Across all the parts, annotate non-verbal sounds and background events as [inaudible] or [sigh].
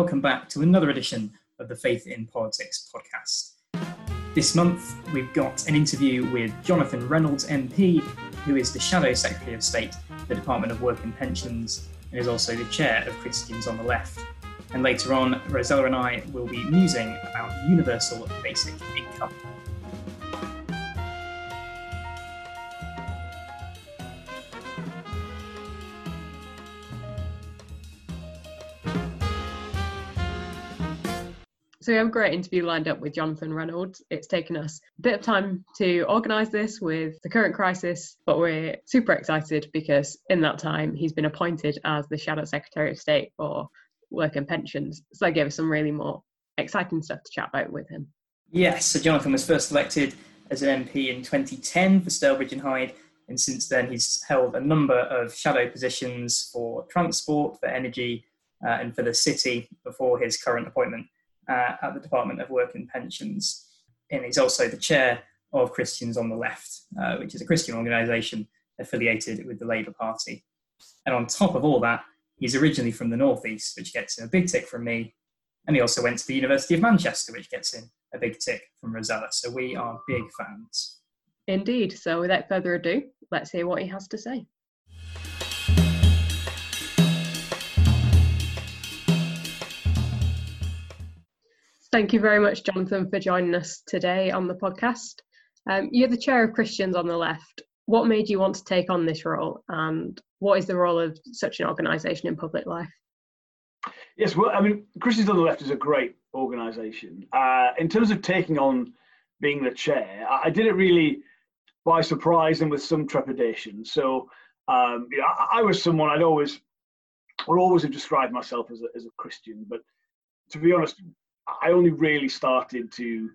welcome back to another edition of the Faith in Politics podcast. This month, we've got an interview with Jonathan Reynolds MP, who is the Shadow Secretary of State for the Department of Work and Pensions and is also the chair of Christians on the Left. And later on, Rosella and I will be musing about universal basic income. We have a great interview lined up with Jonathan Reynolds. It's taken us a bit of time to organise this with the current crisis, but we're super excited because in that time he's been appointed as the Shadow Secretary of State for Work and Pensions. So that gave us some really more exciting stuff to chat about with him. Yes, so Jonathan was first elected as an MP in 2010 for Stalybridge and Hyde, and since then he's held a number of shadow positions for transport, for energy, uh, and for the city before his current appointment uh, at the Department of Work and Pensions. And he's also the chair of Christians on the Left, uh, which is a Christian organisation affiliated with the Labour Party. And on top of all that, he's originally from the Northeast, which gets him a big tick from me. And he also went to the University of Manchester, which gets him a big tick from Rosella. So we are big fans. Indeed. So without further ado, let's hear what he has to say. Thank you very much, Jonathan, for joining us today on the podcast. Um, you're the chair of Christians on the Left. What made you want to take on this role, and what is the role of such an organisation in public life? Yes, well, I mean, Christians on the Left is a great organisation. Uh, in terms of taking on being the chair, I did it really by surprise and with some trepidation. So, um, you know, I, I, was someone I'd always, would always have described myself as a, as a Christian, but to be honest, I only really started to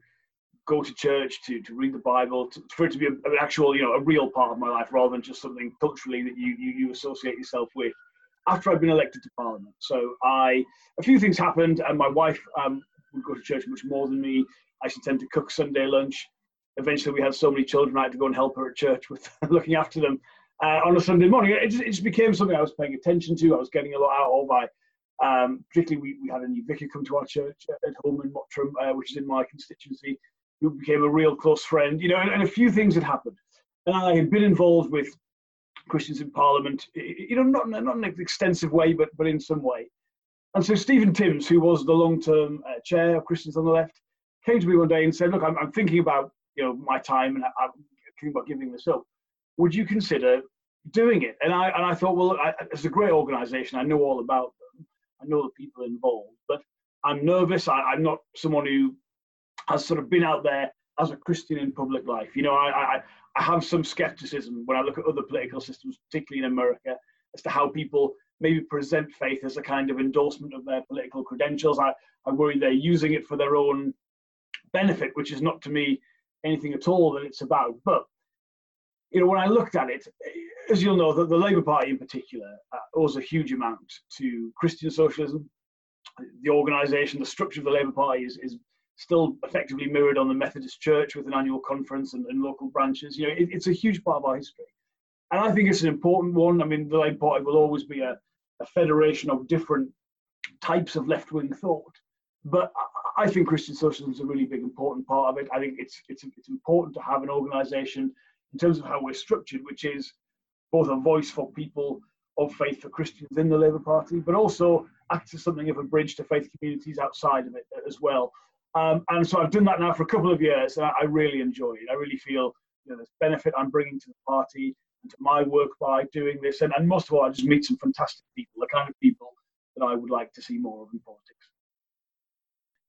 go to church, to, to read the Bible, to, for it to be a, an actual, you know, a real part of my life rather than just something culturally that you, you, you associate yourself with after I'd been elected to Parliament. So I, a few things happened and my wife um, would go to church much more than me. I used to tend to cook Sunday lunch. Eventually we had so many children I had to go and help her at church with [laughs] looking after them uh, on a Sunday morning. It just, it just became something I was paying attention to. I was getting a lot out of. I um, particularly, we, we had a new vicar come to our church at home in Mottram, uh, which is in my constituency, who became a real close friend. You know, and, and, a few things had happened. And I had been involved with Christians in Parliament, you know, not, not in an extensive way, but, but in some way. And so Stephen Timms, who was the long-term uh, chair of Christians on the Left, came to me one day and said, look, I'm, I'm thinking about, you know, my time and I'm thinking about giving this up. Would you consider doing it? And I, and I thought, well, I, it's a great organization. I know all about I know the people involved, but I'm nervous. I, am not someone who has sort of been out there as a Christian in public life. You know, I, I, I have some skepticism when I look at other political systems, particularly in America, as to how people maybe present faith as a kind of endorsement of their political credentials. I, I worry they're using it for their own benefit, which is not to me anything at all that it's about. But you know, when I looked at it, as you'll know, the, the Labour Party in particular uh, owes a huge amount to Christian socialism. The organisation, the structure of the Labour Party is, is still effectively mirrored on the Methodist Church with an annual conference and, and local branches. You know, it, it's a huge part of our history. And I think it's an important one. I mean, the Labour Party will always be a, a federation of different types of left-wing thought. But I think Christian socialism is a really big, important part of it. I think it's, it's, it's important to have an organisation in terms of how we're structured, which is both a voice for people of faith for Christians in the Labour Party, but also acts as something of a bridge to faith communities outside of it as well. Um, and so I've done that now for a couple of years, and I, really enjoy it. I really feel you know, there's benefit I'm bringing to the party and to my work by doing this. And, and most of all, I just meet some fantastic people, the kind of people that I would like to see more of in politics.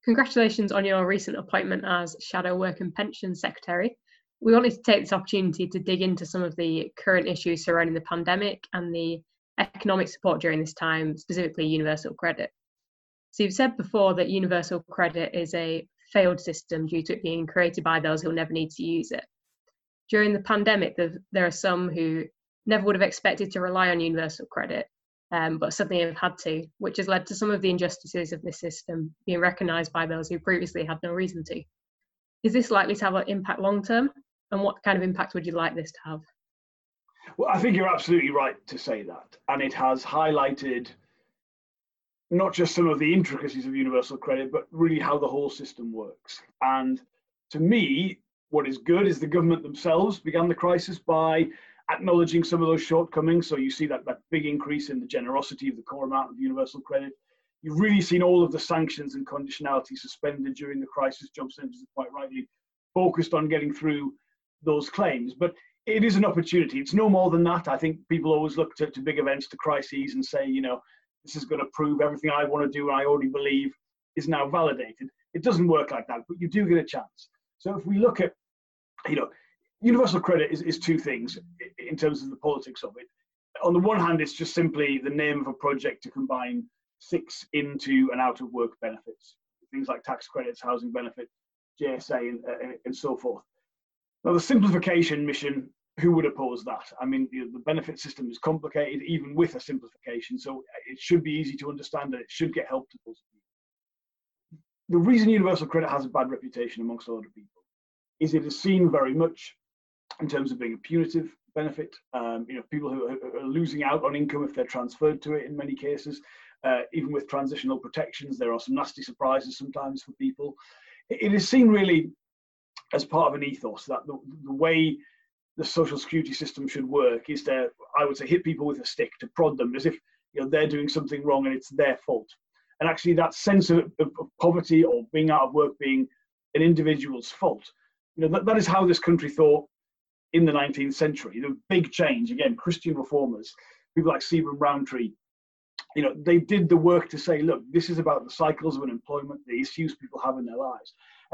Congratulations on your recent appointment as Shadow Work and Pension Secretary we wanted to take this opportunity to dig into some of the current issues surrounding the pandemic and the economic support during this time, specifically universal credit. So you've said before that universal credit is a failed system due to it being created by those who'll never need to use it. During the pandemic, there are some who never would have expected to rely on universal credit, um, but suddenly have had to, which has led to some of the injustices of this system being recognised by those who previously had no reason to. Is this likely to have an impact long term? And what kind of impact would you like this to have? Well, I think you're absolutely right to say that, and it has highlighted not just some of the intricacies of universal credit, but really how the whole system works. And to me, what is good is the government themselves began the crisis by acknowledging some of those shortcomings. So you see that, that big increase in the generosity of the core amount of universal credit. You've really seen all of the sanctions and conditionality suspended during the crisis. Job Centers are quite rightly focused on getting through those claims. But it is an opportunity. It's no more than that. I think people always look to, to big events, to crises, and say, you know, this is going to prove everything I want to do and I already believe is now validated. It doesn't work like that, but you do get a chance. So if we look at, you know, universal credit is, is two things in terms of the politics of it. On the one hand, it's just simply the name of a project to combine six into and out of work benefits, things like tax credits, housing benefit, JSA, and, uh, and so forth. Now, the simplification mission, who would oppose that? I mean, the, the benefit system is complicated, even with a simplification, so it should be easy to understand and it should get help to most people. The reason universal credit has a bad reputation amongst a lot of people is it is seen very much in terms of being a punitive benefit. Um, you know, people who are, losing out on income if they're transferred to it in many cases. Uh, even with transitional protections, there are some nasty surprises sometimes for people. It, it is seen really as part of an ethos that the, the way the social security system should work is to, I would say, hit people with a stick to prod them as if you know they're doing something wrong and it's their fault. And actually, that sense of, of, of poverty or being out of work being an individual's fault, you know, that, that is how this country thought in the 19th century. The big change again, Christian reformers, people like Stephen Rowntree, you know, they did the work to say, look, this is about the cycles of unemployment, the issues people have in their lives.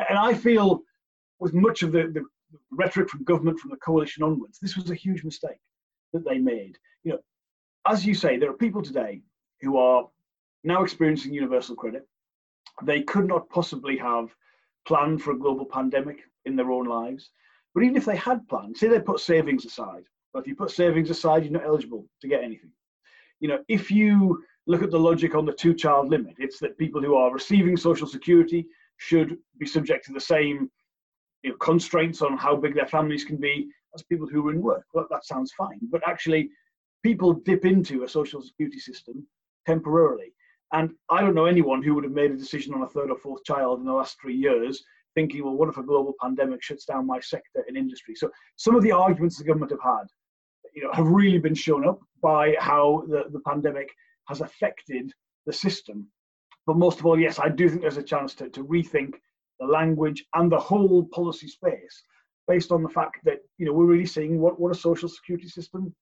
And I feel with much of the, the rhetoric from government from the coalition onwards, this was a huge mistake that they made. You know, as you say, there are people today who are now experiencing universal credit. They could not possibly have planned for a global pandemic in their own lives. But even if they had planned, say they put savings aside, but if you put savings aside, you're not eligible to get anything. You know, if you look at the logic on the two child limit, it's that people who are receiving social security should be subject to the same you know, constraints on how big their families can be as people who are in work. Well, that sounds fine. But actually, people dip into a social security system temporarily. And I don't know anyone who would have made a decision on a third or fourth child in the last three years thinking, well, what if a global pandemic shuts down my sector and industry? So some of the arguments the government have had, you know, have really been shown up by how the, the pandemic has affected the system. But most of all, yes, I do think there's a chance to, to rethink the language, and the whole policy space based on the fact that you know we're really seeing what, what a social security system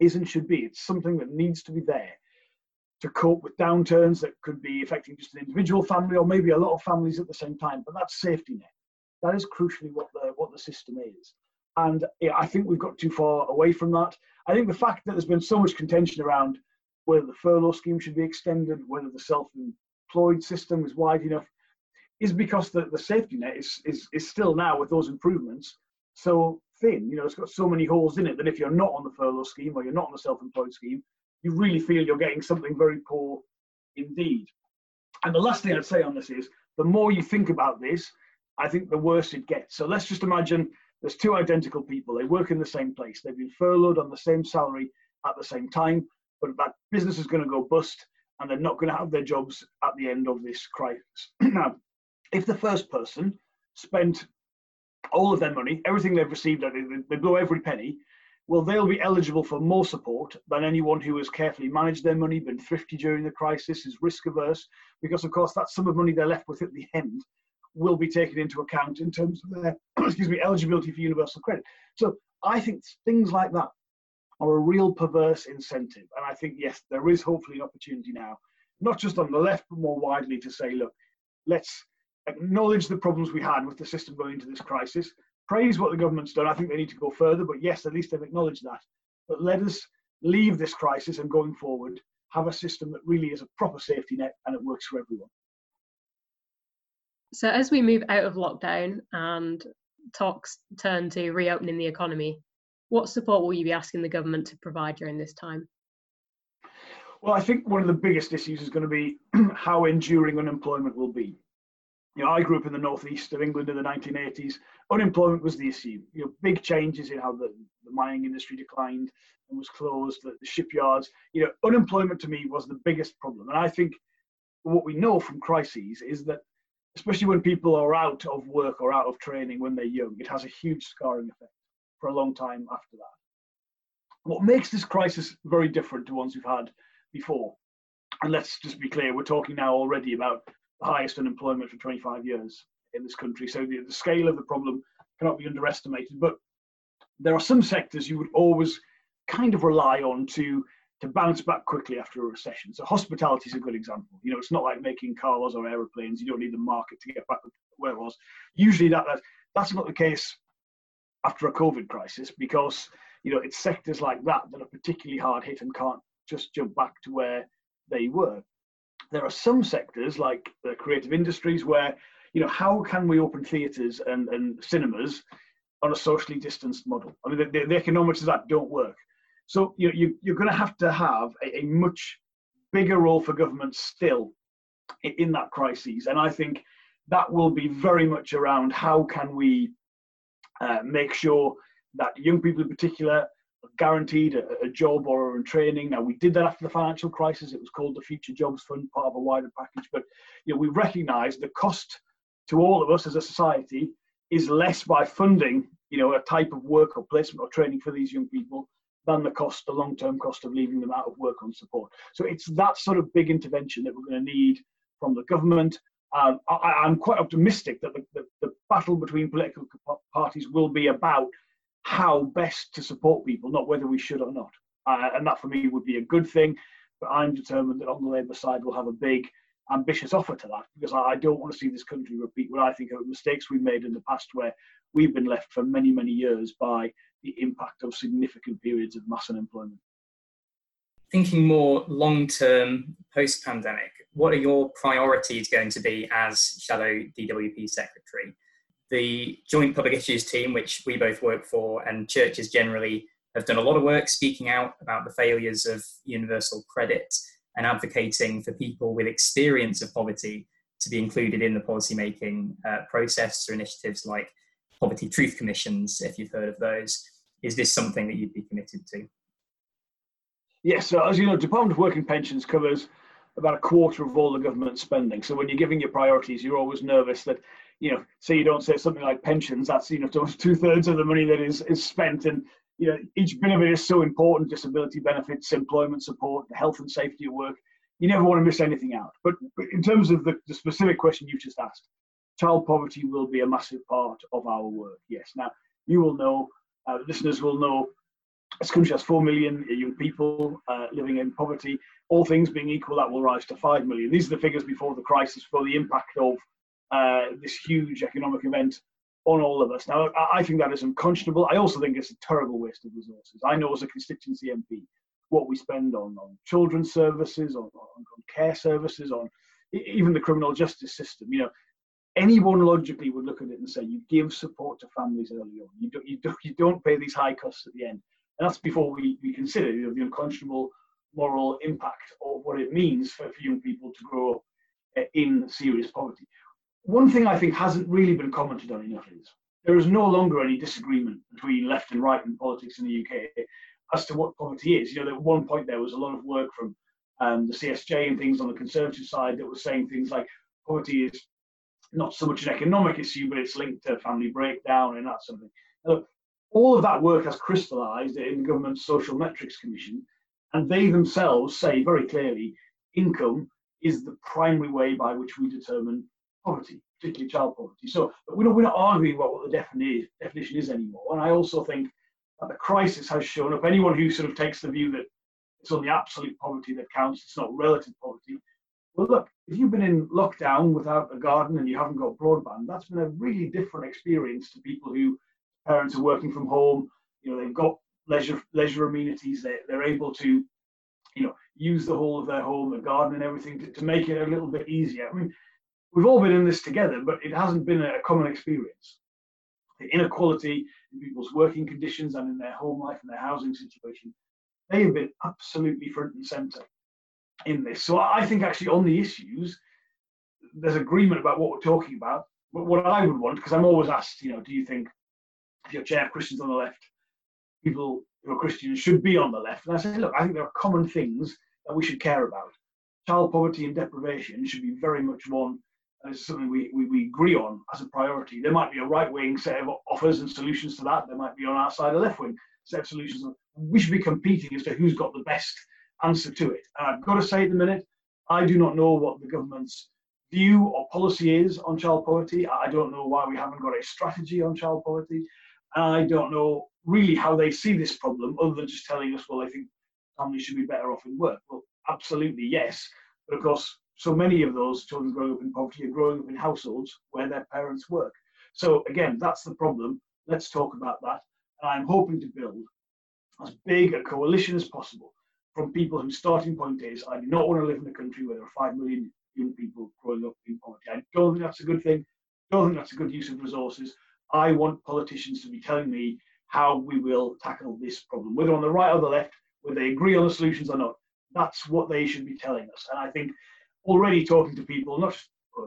is and should be. It's something that needs to be there to cope with downturns that could be affecting just an individual family or maybe a lot of families at the same time. But that's safety net. That is crucially what the what the system is. And yeah, I think we've got too far away from that. I think the fact that there's been so much contention around whether the furlough scheme should be extended, whether the self-employed system is wide enough, is because the, the safety net is, is, is still now with those improvements so thin. You know, it's got so many holes in it that if you're not on the furlough scheme or you're not on the self-employed scheme, you really feel you're getting something very poor indeed. And the last thing I'd say on this is the more you think about this, I think the worse it gets. So let's just imagine there's two identical people. They work in the same place. They've been furloughed on the same salary at the same time, but that business is going to go bust and they're not going to have their jobs at the end of this crisis. [clears throat] now, if the first person spent all of their money, everything they've received, they blow every penny, well, they'll be eligible for more support than anyone who has carefully managed their money, been thrifty during the crisis, is risk averse, because of course that sum of money they're left with at the end will be taken into account in terms of their [clears throat] excuse me eligibility for universal credit. So I think things like that are a real perverse incentive, and I think yes, there is hopefully an opportunity now, not just on the left but more widely to say, look, let's acknowledge the problems we had with the system going into this crisis, praise what the government's done. I think they need to go further, but yes, at least they've acknowledged that. But let us leave this crisis and going forward, have a system that really is a proper safety net and it works for everyone. So, as we move out of lockdown and talks turn to reopening the economy, what support will you be asking the government to provide during this time? Well, I think one of the biggest issues is going to be [clears throat] how enduring unemployment will be you know, I grew up in the northeast of England in the 1980s. Unemployment was the issue. You know, big changes in how the, the mining industry declined and was closed, the, the shipyards. You know, unemployment to me was the biggest problem. And I think what we know from crises is that, especially when people are out of work or out of training when they're young, it has a huge scarring effect for a long time after that. What makes this crisis very different to ones we've had before, and let's just be clear, we're talking now already about highest unemployment for 25 years in this country. So the, the scale of the problem cannot be underestimated. But there are some sectors you would always kind of rely on to to bounce back quickly after a recession. So hospitality is a good example. You know, it's not like making cars or aeroplanes. You don't need the market to get back where it was. Usually that, that that's not the case after a COVID crisis because you know it's sectors like that that are particularly hard hit and can't just jump back to where they were. There are some sectors like the creative industries where you know how can we open theatres and, and cinemas on a socially distanced model? I mean the, the economics of that don't work. So you, you, you're going to have to have a, a much bigger role for government still in, in that crisis, and I think that will be very much around how can we uh, make sure that young people in particular guaranteed a, a, job or a training. Now we did that after the financial crisis. It was called the Future Jobs Fund, part of a wider package. But you know, we recognise the cost to all of us as a society is less by funding you know a type of work or placement or training for these young people than the cost, the long-term cost of leaving them out of work on support. So it's that sort of big intervention that we're going to need from the government um, I, am quite optimistic that the, the, the, battle between political parties will be about how best to support people, not whether we should or not. Uh, and that for me would be a good thing. But I'm determined that on the Labour side we'll have a big, ambitious offer to that because I, don't want to see this country repeat what I think are mistakes we made in the past where we've been left for many, many years by the impact of significant periods of mass unemployment. Thinking more long term post pandemic, what are your priorities going to be as Shadow DWP Secretary? The Joint Public Issues team, which we both work for, and churches generally have done a lot of work speaking out about the failures of universal credit and advocating for people with experience of poverty to be included in the policymaking uh, process through initiatives like poverty truth commissions, if you've heard of those. Is this something that you'd be committed to? Yes, so as you know, Department of Work and Pensions covers about a quarter of all the government spending. So when you're giving your priorities, you're always nervous that, you know, say you don't say something like pensions, that's, you know, [laughs] two thirds of the money that is, is spent. And, you know, each bit of it is so important disability benefits, employment support, the health and safety at work. You never want to miss anything out. But, but in terms of the, the specific question you've just asked, child poverty will be a massive part of our work. Yes. Now, you will know, uh, listeners will know this country has 4 million young people uh, living in poverty. All things being equal, that will rise to 5 million. These are the figures before the crisis for the impact of uh, this huge economic event on all of us. Now, I think that is unconscionable. I also think it's a terrible waste of resources. I know as a constituency MP what we spend on, on children's services, on, on, care services, on even the criminal justice system. You know, anyone logically would look at it and say you give support to families early on. You don't, you don't, you don't pay these high costs at the end. And that's before we, we consider you know, the unconscionable moral impact of what it means for, for young people to grow up uh, in serious poverty. One thing I think hasn't really been commented on enough is there is no longer any disagreement between left and right in politics in the UK as to what poverty is. You know, at one point there was a lot of work from um, the CSJ and things on the Conservative side that was saying things like poverty is not so much an economic issue, but it's linked to family breakdown and that sort of thing. Now, all of that work has crystallised in the government's Social Metrics Commission, and they themselves say very clearly income is the primary way by which we determine poverty, particularly child poverty. So we're not, we're not arguing about what the definition, definition is anymore. And I also think that the crisis has shown up anyone who sort of takes the view that it's only absolute poverty that counts, it's not relative poverty. Well, look, if you've been in lockdown without a garden and you haven't got broadband, that's been a really different experience to people who parents are working from home. You know, they've got leisure leisure amenities. They, they're able to, you know, use the whole of their home, the garden, and everything to, to make it a little bit easier. I mean, we've all been in this together, but it hasn't been a common experience. The inequality in people's working conditions and in their home life and their housing situation, they have been absolutely front and centre in this. So I think actually on the issues, there's agreement about what we're talking about. But what I would want, because I'm always asked, you know, do you think if you're chair Christians on the left, people who are Christians should be on the left. And I say, look, I think there are common things that we should care about. child poverty and deprivation should be very much one it's something we, we, we agree on as a priority. There might be a right wing set of offers and solutions to that. There might be on our side a left wing set of solutions. We should be competing as to who's got the best answer to it. And I've got to say at the minute, I do not know what the government's view or policy is on child poverty. I don't know why we haven't got a strategy on child poverty. And I don't know really how they see this problem other than just telling us, well, they think families should be better off in work. Well, absolutely, yes. But of course, so many of those children growing up in poverty are growing up in households where their parents work. So again, that's the problem. Let's talk about that. And I'm hoping to build as big a coalition as possible from people whose starting point is I do not want to live in a country where there are five million young people growing up in poverty. I don't think that's a good thing. I don't think that's a good use of resources. I want politicians to be telling me how we will tackle this problem, whether on the right or the left, whether they agree on the solutions or not. That's what they should be telling us. And I think already talking to people, not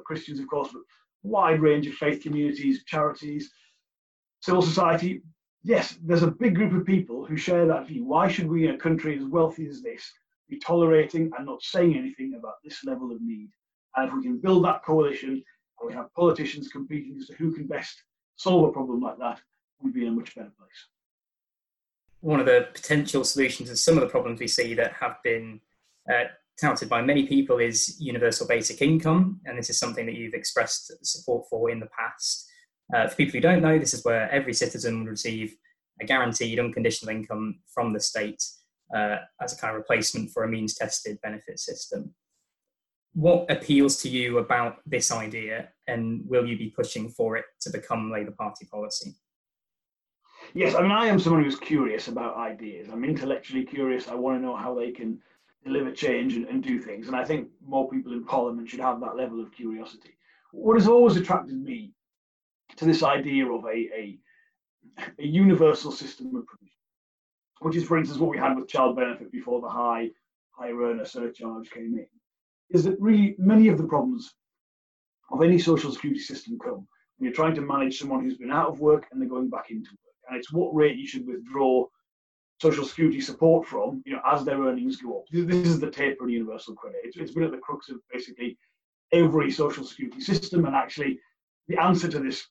Christians, of course, but wide range of faith communities, charities, civil society. Yes, there's a big group of people who share that view. Why should we, in a country as wealthy as this, be tolerating and not saying anything about this level of need? And if we can build that coalition and we have politicians competing as to who can best solve a problem like that, we'd be in a much better place. One of the potential solutions to some of the problems we see that have been uh, touted by many people is universal basic income, and this is something that you've expressed support for in the past. Uh, for people who don't know, this is where every citizen will receive a guaranteed unconditional income from the state uh, as a kind of replacement for a means tested benefit system. What appeals to you about this idea, and will you be pushing for it to become Labour Party policy? Yes, I mean, I am someone who's curious about ideas. I'm intellectually curious. I want to know how they can deliver change and, and do things. And I think more people in Parliament should have that level of curiosity. What has always attracted me to this idea of a, a, a universal system of provision, which is, for instance, what we had with child benefit before the high higher earner surcharge came in, is that really many of the problems of any social security system come when you're trying to manage someone who's been out of work and they're going back into work. And it's what rate you should withdraw social security support from, you know, as their earnings go up. This is the taper universal credit. It's, it's been at the crux of basically every social security system, and actually, the answer to this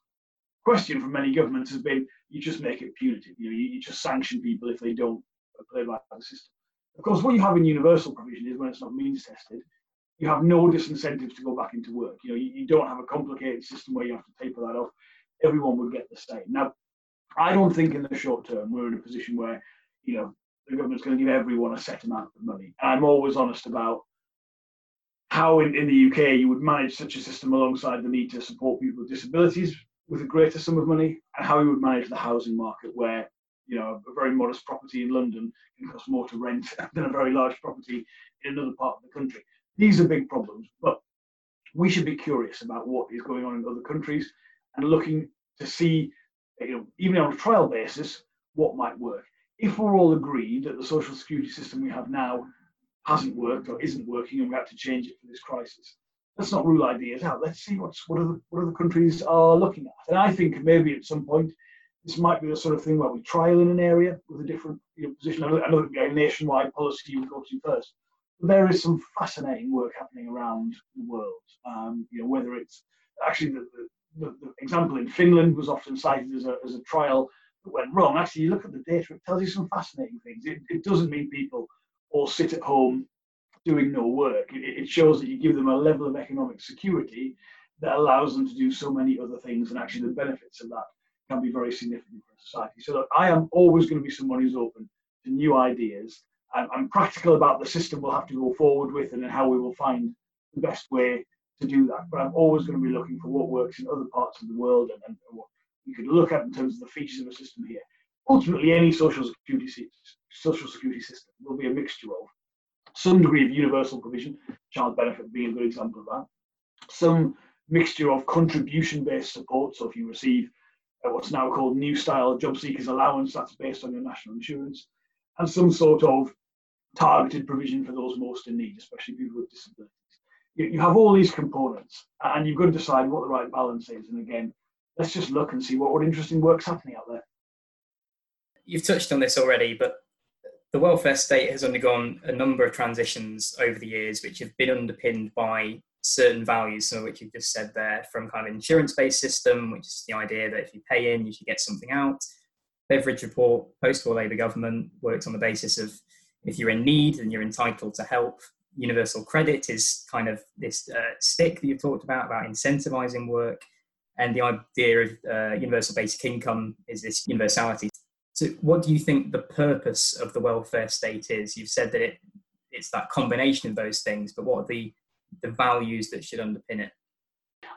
question from many governments has been you just make it punitive. You know, you, you just sanction people if they don't play by the system. Of course, what you have in universal provision is when it's not means tested, you have no disincentives to go back into work. You know, you, you don't have a complicated system where you have to taper that off. Everyone would get the same. Now, I don't think in the short term we're in a position where you know, the government's going to give everyone a set amount of money. And I'm always honest about how in, in the UK you would manage such a system alongside the need to support people with disabilities with a greater sum of money, and how you would manage the housing market where you know a very modest property in London can cost more to rent [laughs] than a very large property in another part of the country. These are big problems, but we should be curious about what is going on in other countries and looking to see, you know, even on a trial basis, what might work if we're all agreed that the social security system we have now hasn't worked or isn't working and we have to change it for this crisis, let's not rule ideas out. Let's see what's what other what other countries are looking at. And I think maybe at some point this might be the sort of thing where we trial in an area with a different you know, position. I know, I know a nationwide policy you would go to first. But there is some fascinating work happening around the world. Um, you know, whether it's actually the, the, the, example in Finland was often cited as a, as a trial went wrong. Actually, you look at the data, it tells you some fascinating things. It, it doesn't mean people all sit at home doing no work. It, it, shows that you give them a level of economic security that allows them to do so many other things, and actually, the benefits of that can be very significant for society. So, look, I am always going to be someone who's open to new ideas. I'm, I'm practical about the system we'll have to go forward with and how we will find the best way to do that. But I'm always going to be looking for what works in other parts of the world and, and what you could look at in terms of the features of a system here. Ultimately, any social security social security system will be a mixture of some degree of universal provision, child benefit being a good example of that, some mixture of contribution-based support. So if you receive uh, what's now called new style job seekers allowance, that's based on your national insurance, and some sort of targeted provision for those most in need, especially people with disabilities. You have all these components, and you've got to decide what the right balance is. And again, let's just look and see what, what interesting work's happening out there. You've touched on this already, but the welfare state has undergone a number of transitions over the years, which have been underpinned by certain values, some of which you've just said there, from kind of insurance-based system, which is the idea that if you pay in, you should get something out. Beveridge report, post-war Labour government worked on the basis of if you're in need, then you're entitled to help. Universal credit is kind of this uh, stick that you've talked about about incentivising work, and the idea of uh, universal basic income is this universality. So, what do you think the purpose of the welfare state is? You've said that it it's that combination of those things, but what are the the values that should underpin it?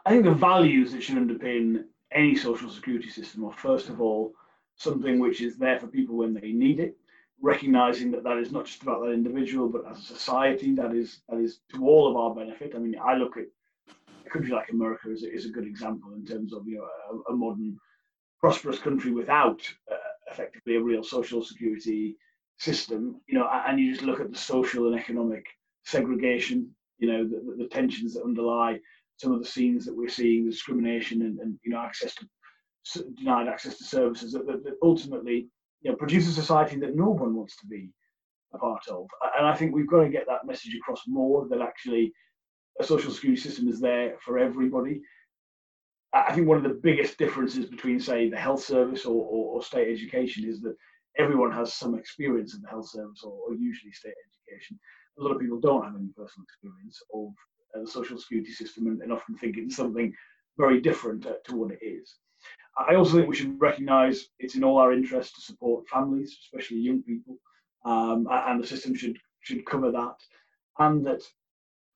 I think the values that should underpin any social security system are first of all something which is there for people when they need it, recognizing that that is not just about that individual, but as a society that is that is to all of our benefit. I mean, I look at country like America a, is a good example in terms of you know a, a modern, prosperous country without uh, effectively a real social security system. You know, and you just look at the social and economic segregation. You know, the, the tensions that underlie some of the scenes that we're seeing, the discrimination and, and you know access to denied access to services that, that, that ultimately you know, produce a society that no one wants to be a part of. And I think we've got to get that message across more that actually a social security system is there for everybody. I think one of the biggest differences between, say, the health service or, or, or state education is that everyone has some experience in the health service or, or, usually state education. A lot of people don't have any personal experience of uh, the social security system and, and, often think it's something very different uh, to what it is. I also think we should recognise it's in all our interest to support families, especially young people, um, and the system should should cover that. And that,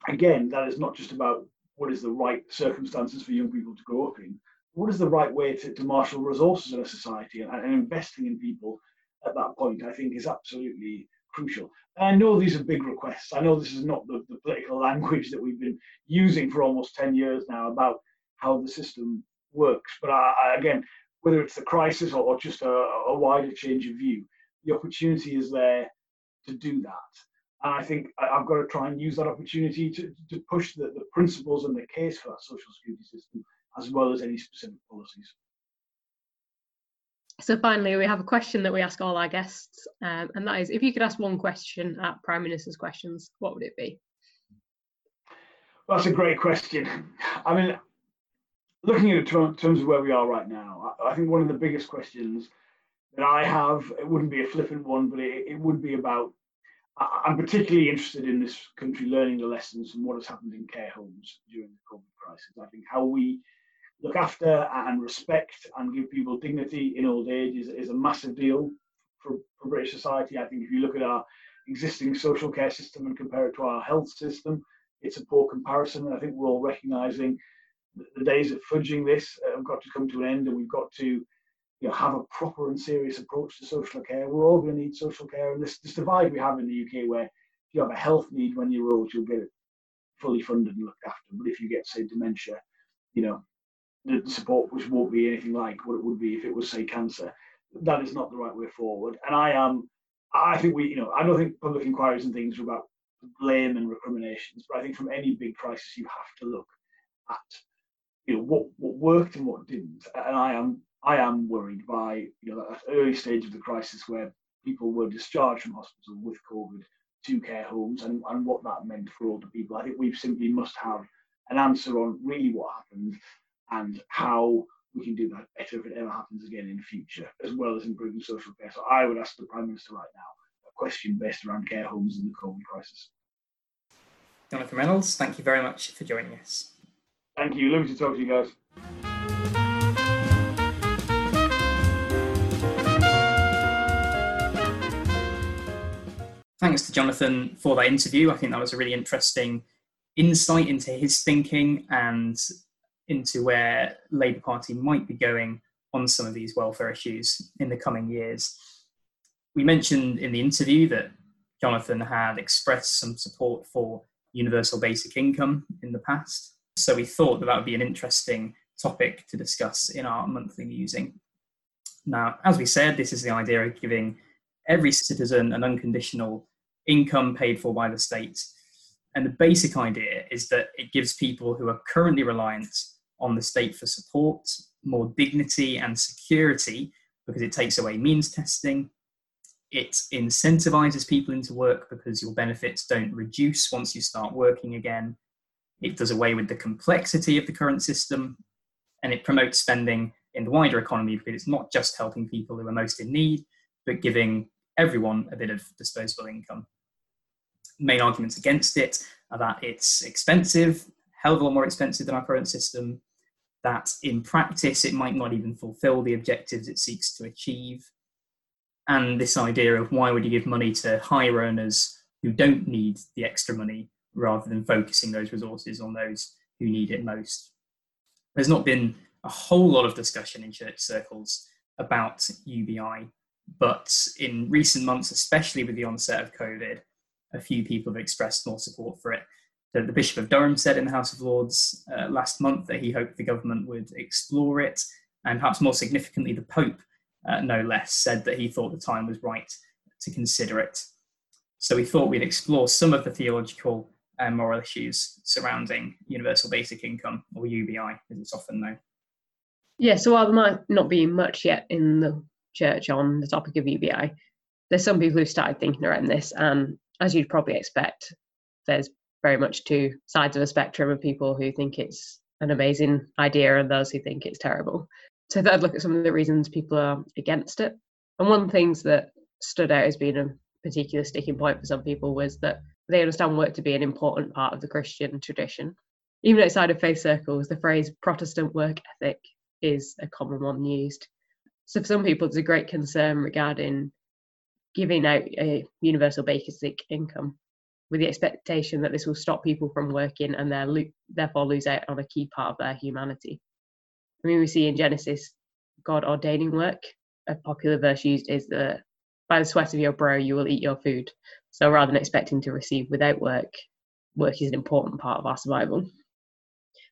again, that is not just about what is the right circumstances for young people to grow up in. What is the right way to, to marshal resources in a society and, and investing in people at that point? I think is absolutely crucial. And I know these are big requests. I know this is not the, the political [laughs] language that we've been using for almost 10 years now about how the system works. But I, I, again, whether it's the crisis or, or just a, a, wider change of view, the opportunity is there to do that. And I think I, have got to try and use that opportunity to, to push the, the principles and the case for that social security system, as well as any specific policies. So finally, we have a question that we ask all our guests, um, and that is, if you could ask one question at Prime Minister's Questions, what would it be? Well, that's a great question. I mean, looking at it in terms of where we are right now, I, think one of the biggest questions that I have, it wouldn't be a flippant one, but it, it would be about I'm particularly interested in this country learning the lessons from what has happened in care homes during the COVID crisis. I think how we look after and respect and give people dignity in old age is, is a massive deal for, for British society. I think if you look at our existing social care system and compare it to our health system, it's a poor comparison. I think we're all recognizing the days of fudging this have got to come to an end, and we've got to you know, have a proper and serious approach to social care. We're all going to need social care, and this, this divide we have in the UK, where if you have a health need when you're old, you'll get it fully funded and looked after. But if you get, say, dementia, you know, the support which won't be anything like what it would be if it was, say, cancer. That is not the right way forward. And I am, I think we, you know, I don't think public inquiries and things are about blame and recriminations, but I think from any big crisis, you have to look at you know what what worked and what didn't. And I am I am worried by you know that early stage of the crisis where people were discharged from hospital with COVID to care homes and, and what that meant for older people. I think we simply must have an answer on really what happened and how we can do that better if it ever happens again in the future, as well as improving social care. So I would ask the Prime Minister right now a question based around care homes in the COVID crisis. Jonathan Reynolds, thank you very much for joining us. Thank you. Lovely to talk to you guys. Thanks to Jonathan for that interview. I think that was a really interesting insight into his thinking and into where Labour Party might be going on some of these welfare issues in the coming years. We mentioned in the interview that Jonathan had expressed some support for universal basic income in the past. So we thought that that would be an interesting topic to discuss in our monthly musing. Now, as we said, this is the idea of giving every citizen an unconditional income paid for by the state. And the basic idea is that it gives people who are currently reliant on the state for support more dignity and security because it takes away means testing. it incentivizes people into work because your benefits don't reduce once you start working again. It does away with the complexity of the current system and it promotes spending in the wider economy because it's not just helping people who are most in need, but giving everyone a bit of disposable income. Main arguments against it are that it's expensive, hell of a lot more expensive than our current system, that in practice it might not even fulfill the objectives it seeks to achieve, and this idea of why would you give money to high earners who don't need the extra money rather than focusing those resources on those who need it most. There's not been a whole lot of discussion in church circles about UBI, but in recent months, especially with the onset of COVID, a few people have expressed more support for it. The, the Bishop of Durham said in the House of Lords uh, last month that he hoped the government would explore it, and perhaps more significantly, the Pope uh, no less, said that he thought the time was right to consider it. So we thought we'd explore some of the theological and moral issues surrounding universal basic income, or UBI, as it's often known. Yeah, so while there might not be much yet in the church on the topic of UBI, there's some people who've started thinking around this, and as you'd probably expect, there's very much two sides of a spectrum of people who think it's an amazing idea and those who think it's terrible. So I'd look at some of the reasons people are against it. And one of the things that stood out as being a particular sticking point for some people was that they understand work to be an important part of the Christian tradition. Even outside of faith circles, the phrase Protestant work ethic is a common one used. So for some people, there's a great concern regarding giving out a universal basic income with the expectation that this will stop people from working and therefore lose out on a key part of their humanity. I mean, we see in Genesis God ordaining work. A popular verse used is that by the sweat of your brow you will eat your food. So rather than expecting to receive without work, work is an important part of our survival.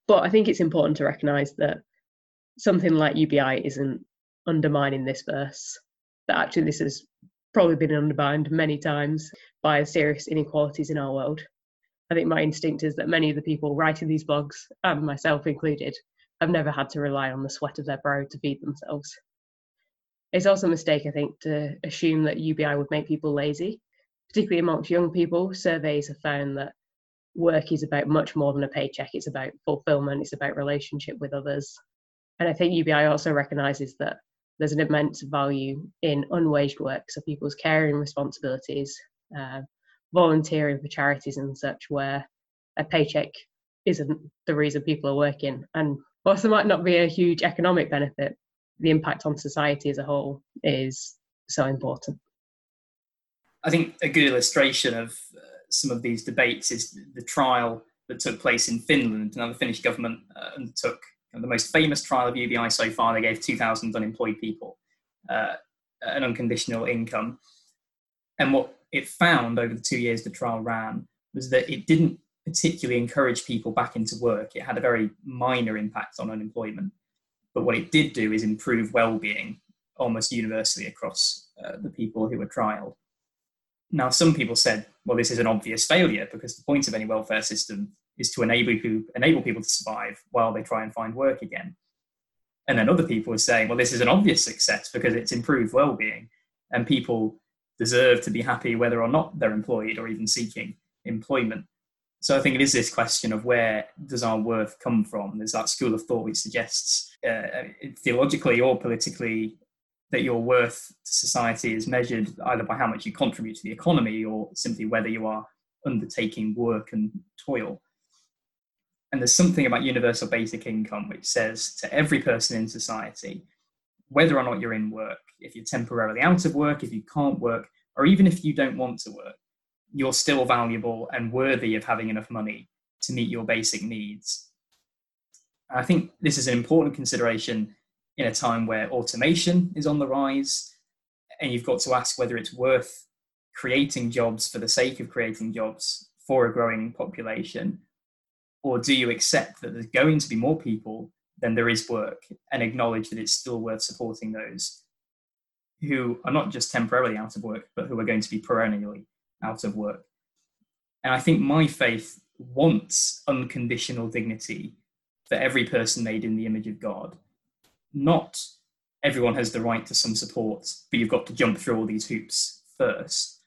But I think it's important to recognise that something like UBI isn't undermining this verse. That actually this has probably been undermined many times by serious inequalities in our world. I think my instinct is that many of the people writing these blogs, and myself included, have never had to rely on the sweat of their brow to feed themselves. It's also a mistake, I think, to assume that UBI would make people lazy, particularly amongst young people. Surveys have found that work is about much more than a paycheck, it's about fulfillment, it's about relationship with others. And I think UBI also recognises that there's an immense value in unwaged work, so people's caring responsibilities, uh, volunteering for charities and such, where a paycheck isn't the reason people are working. And whilst there might not be a huge economic benefit, the impact on society as a whole is so important. I think a good illustration of uh, some of these debates is the trial that took place in Finland. Now, the Finnish government uh, undertook know, the most famous trial of UBI so far. They gave 2,000 unemployed people uh, an unconditional income. And what it found over the two years the trial ran was that it didn't particularly encourage people back into work. It had a very minor impact on unemployment. But what it did do is improve well-being almost universally across uh, the people who were trialed. Now, some people said, well, this is an obvious failure because the point of any welfare system is to enable, who, enable people to survive while they try and find work again. And then other people are saying, well, this is an obvious success because it's improved well-being and people deserve to be happy whether or not they're employed or even seeking employment. So I think it is this question of where does our worth come from? There's that school of thought which suggests uh, theologically or politically that your worth to society is measured either by how much you contribute to the economy or simply whether you are undertaking work and toil. And there's something about universal basic income which says to every person in society, whether or not you're in work, if you're temporarily out of work, if you can't work, or even if you don't want to work, you're still valuable and worthy of having enough money to meet your basic needs. I think this is an important consideration in a time where automation is on the rise, and you've got to ask whether it's worth creating jobs for the sake of creating jobs for a growing population, or do you accept that there's going to be more people than there is work and acknowledge that it's still worth supporting those who are not just temporarily out of work, but who are going to be perennially out of work. And I think my faith wants unconditional dignity for every person made in the image of God. Not everyone has the right to some support, but you've got to jump through all these hoops first.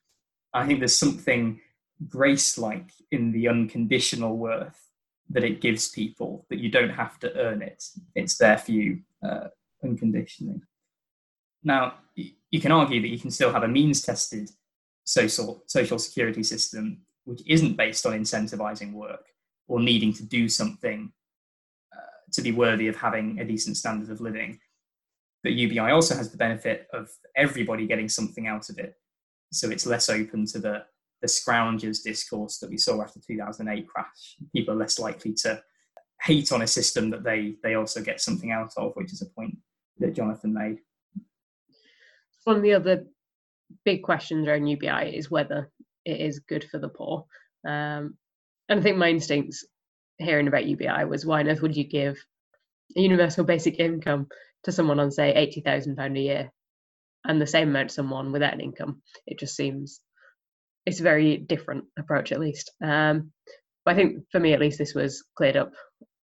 I think there's something grace like in the unconditional worth that it gives people that you don't have to earn it. It's there for you uh, unconditionally. Now, you can argue that you can still have a means tested social, social security system which isn't based on incentivizing work or needing to do something uh, to be worthy of having a decent standard of living. But UBI also has the benefit of everybody getting something out of it. So it's less open to the, the scroungers discourse that we saw after 2008 crash. People are less likely to hate on a system that they, they also get something out of, which is a point that Jonathan made. One of the other big questions around UBI is whether it is good for the poor. Um, and I think my instincts hearing about UBI was why on earth would you give a universal basic income to someone on say eighty thousand pound a year and the same amount to someone without an income. It just seems it's a very different approach at least. Um, but I think for me at least this was cleared up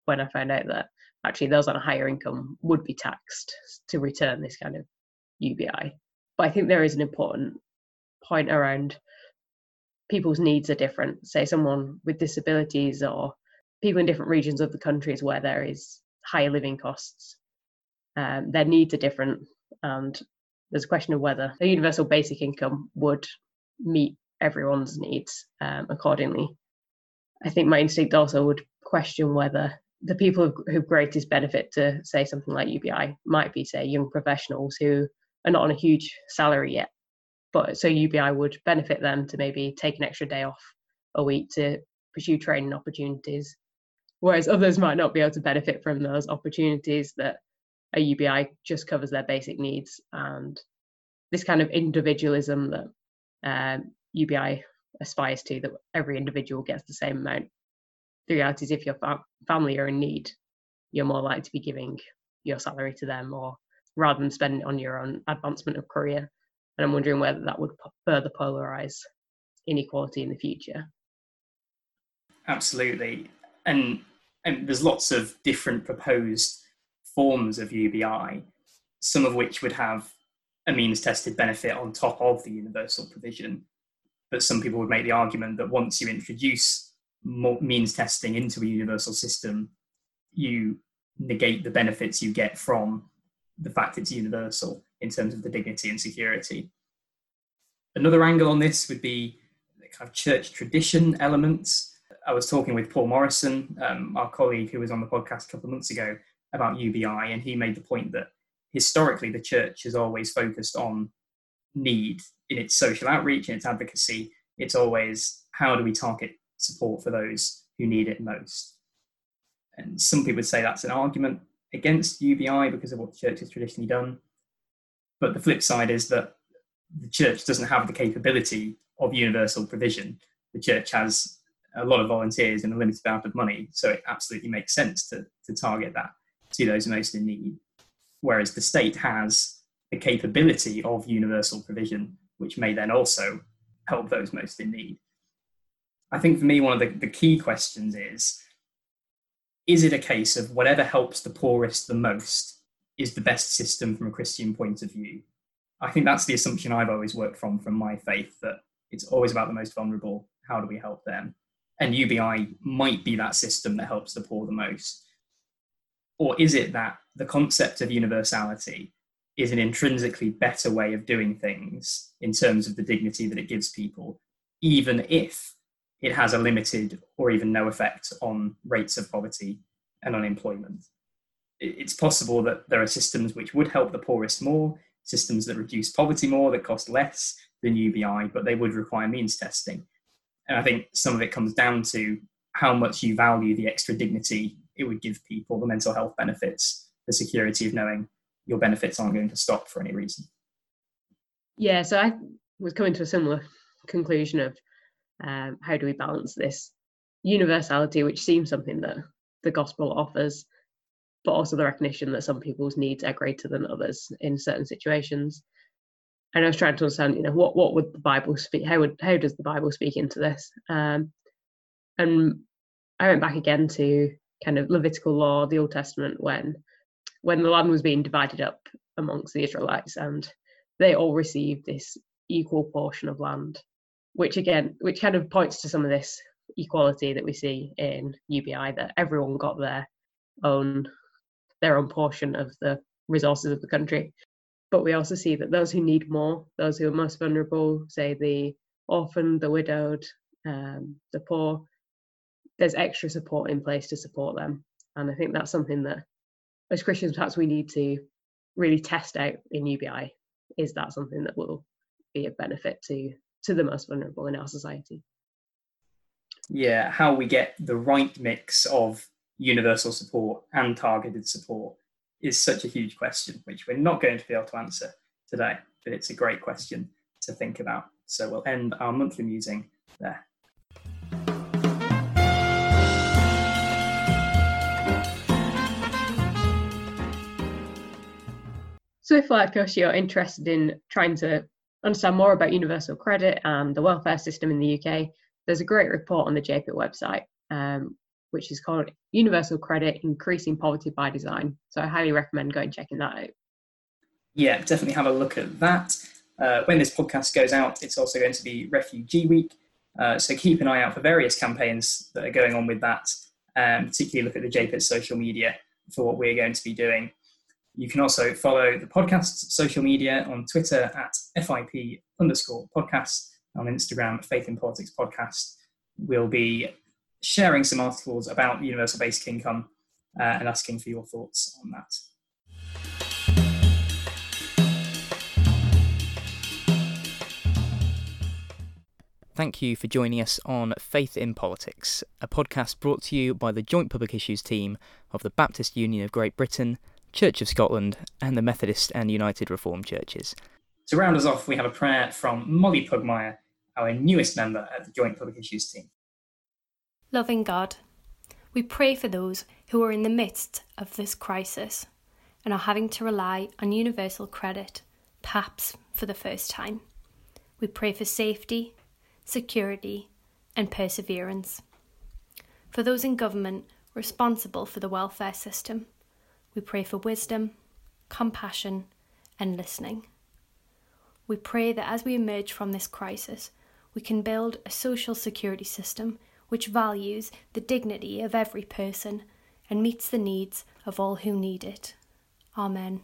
when I found out that actually those on a higher income would be taxed to return this kind of UBI. But I think there is an important point around people's needs are different. Say someone with disabilities or people in different regions of the countries where there is higher living costs um, their needs are different, and there's a question of whether a universal basic income would meet everyone's needs um, accordingly. I think my instinct also would question whether the people who greatest benefit to say something like UBI might be, say, young professionals who are not on a huge salary yet. But so UBI would benefit them to maybe take an extra day off a week to pursue training opportunities, whereas others might not be able to benefit from those opportunities that a UBI just covers their basic needs and this kind of individualism that um, UBI aspires to, that every individual gets the same amount. The reality is, if your fa- family are in need, you're more likely to be giving your salary to them, or rather than spending it on your own advancement of career. And I'm wondering whether that would further polarize inequality in the future. Absolutely, and and there's lots of different proposed forms of UBI, some of which would have a means tested benefit on top of the universal provision. But some people would make the argument that once you introduce means testing into a universal system, you negate the benefits you get from the fact it's universal in terms of the dignity and security. Another angle on this would be kind of church tradition elements. I was talking with Paul Morrison, um, our colleague who was on the podcast a couple of months ago, about UBI, and he made the point that historically the church has always focused on need in its social outreach and its advocacy. It's always how do we target support for those who need it most. And some people would say that's an argument against UBI because of what the church has traditionally done. But the flip side is that the church doesn't have the capability of universal provision. The church has a lot of volunteers and a limited amount of money, so it absolutely makes sense to, to target that to those most in need. Whereas the state has the capability of universal provision, which may then also help those most in need. I think for me, one of the, the key questions is is it a case of whatever helps the poorest the most is the best system from a Christian point of view? I think that's the assumption I've always worked from from my faith that it's always about the most vulnerable. How do we help them? And UBI might be that system that helps the poor the most. Or is it that the concept of universality is an intrinsically better way of doing things in terms of the dignity that it gives people, even if it has a limited or even no effect on rates of poverty and unemployment? It's possible that there are systems which would help the poorest more, systems that reduce poverty more, that cost less than UBI, but they would require means testing. And I think some of it comes down to how much you value the extra dignity it would give people the mental health benefits, the security of knowing your benefits aren't going to stop for any reason. Yeah, so I was coming to a similar conclusion of um, how do we balance this universality, which seems something that the gospel offers, but also the recognition that some people's needs are greater than others in certain situations. And I was trying to understand, you know, what what would the Bible speak? How would how does the Bible speak into this? Um, and I went back again to kind of Levitical law, the Old Testament, when when the land was being divided up amongst the Israelites, and they all received this equal portion of land, which again, which kind of points to some of this equality that we see in UBI that everyone got their own their own portion of the resources of the country. But we also see that those who need more, those who are most vulnerable, say the orphan, the widowed, um, the poor, there's extra support in place to support them. And I think that's something that as Christians perhaps we need to really test out in UBI. Is that something that will be a benefit to to the most vulnerable in our society? Yeah, how we get the right mix of universal support and targeted support is such a huge question, which we're not going to be able to answer today, but it's a great question to think about. So we'll end our monthly musing there. So if like us, you're interested in trying to understand more about universal credit and the welfare system in the UK, there's a great report on the JPIT website, um, which is called Universal Credit Increasing Poverty by Design. So I highly recommend going checking that out. Yeah, definitely have a look at that. Uh, when this podcast goes out, it's also going to be Refugee Week. Uh, so keep an eye out for various campaigns that are going on with that, um, particularly look at the JPIT social media for what we're going to be doing. You can also follow the podcast's social media on Twitter at FIP underscore podcast, on Instagram, Faith in Politics podcast. We'll be sharing some articles about universal basic income uh, and asking for your thoughts on that. Thank you for joining us on Faith in Politics, a podcast brought to you by the Joint Public Issues team of the Baptist Union of Great Britain, Church of Scotland, and the Methodist and United Reformed Churches. To round us off, we have a prayer from Molly Pugmire, our newest member at the Joint Public Issues team. Loving God, we pray for those who are in the midst of this crisis and are having to rely on universal credit, perhaps for the first time. We pray for safety security, and perseverance. For those in government responsible for the welfare system, we pray for wisdom, compassion, and listening. We pray that as we emerge from this crisis, we can build a social security system which values the dignity of every person and meets the needs of all who need it. Amen.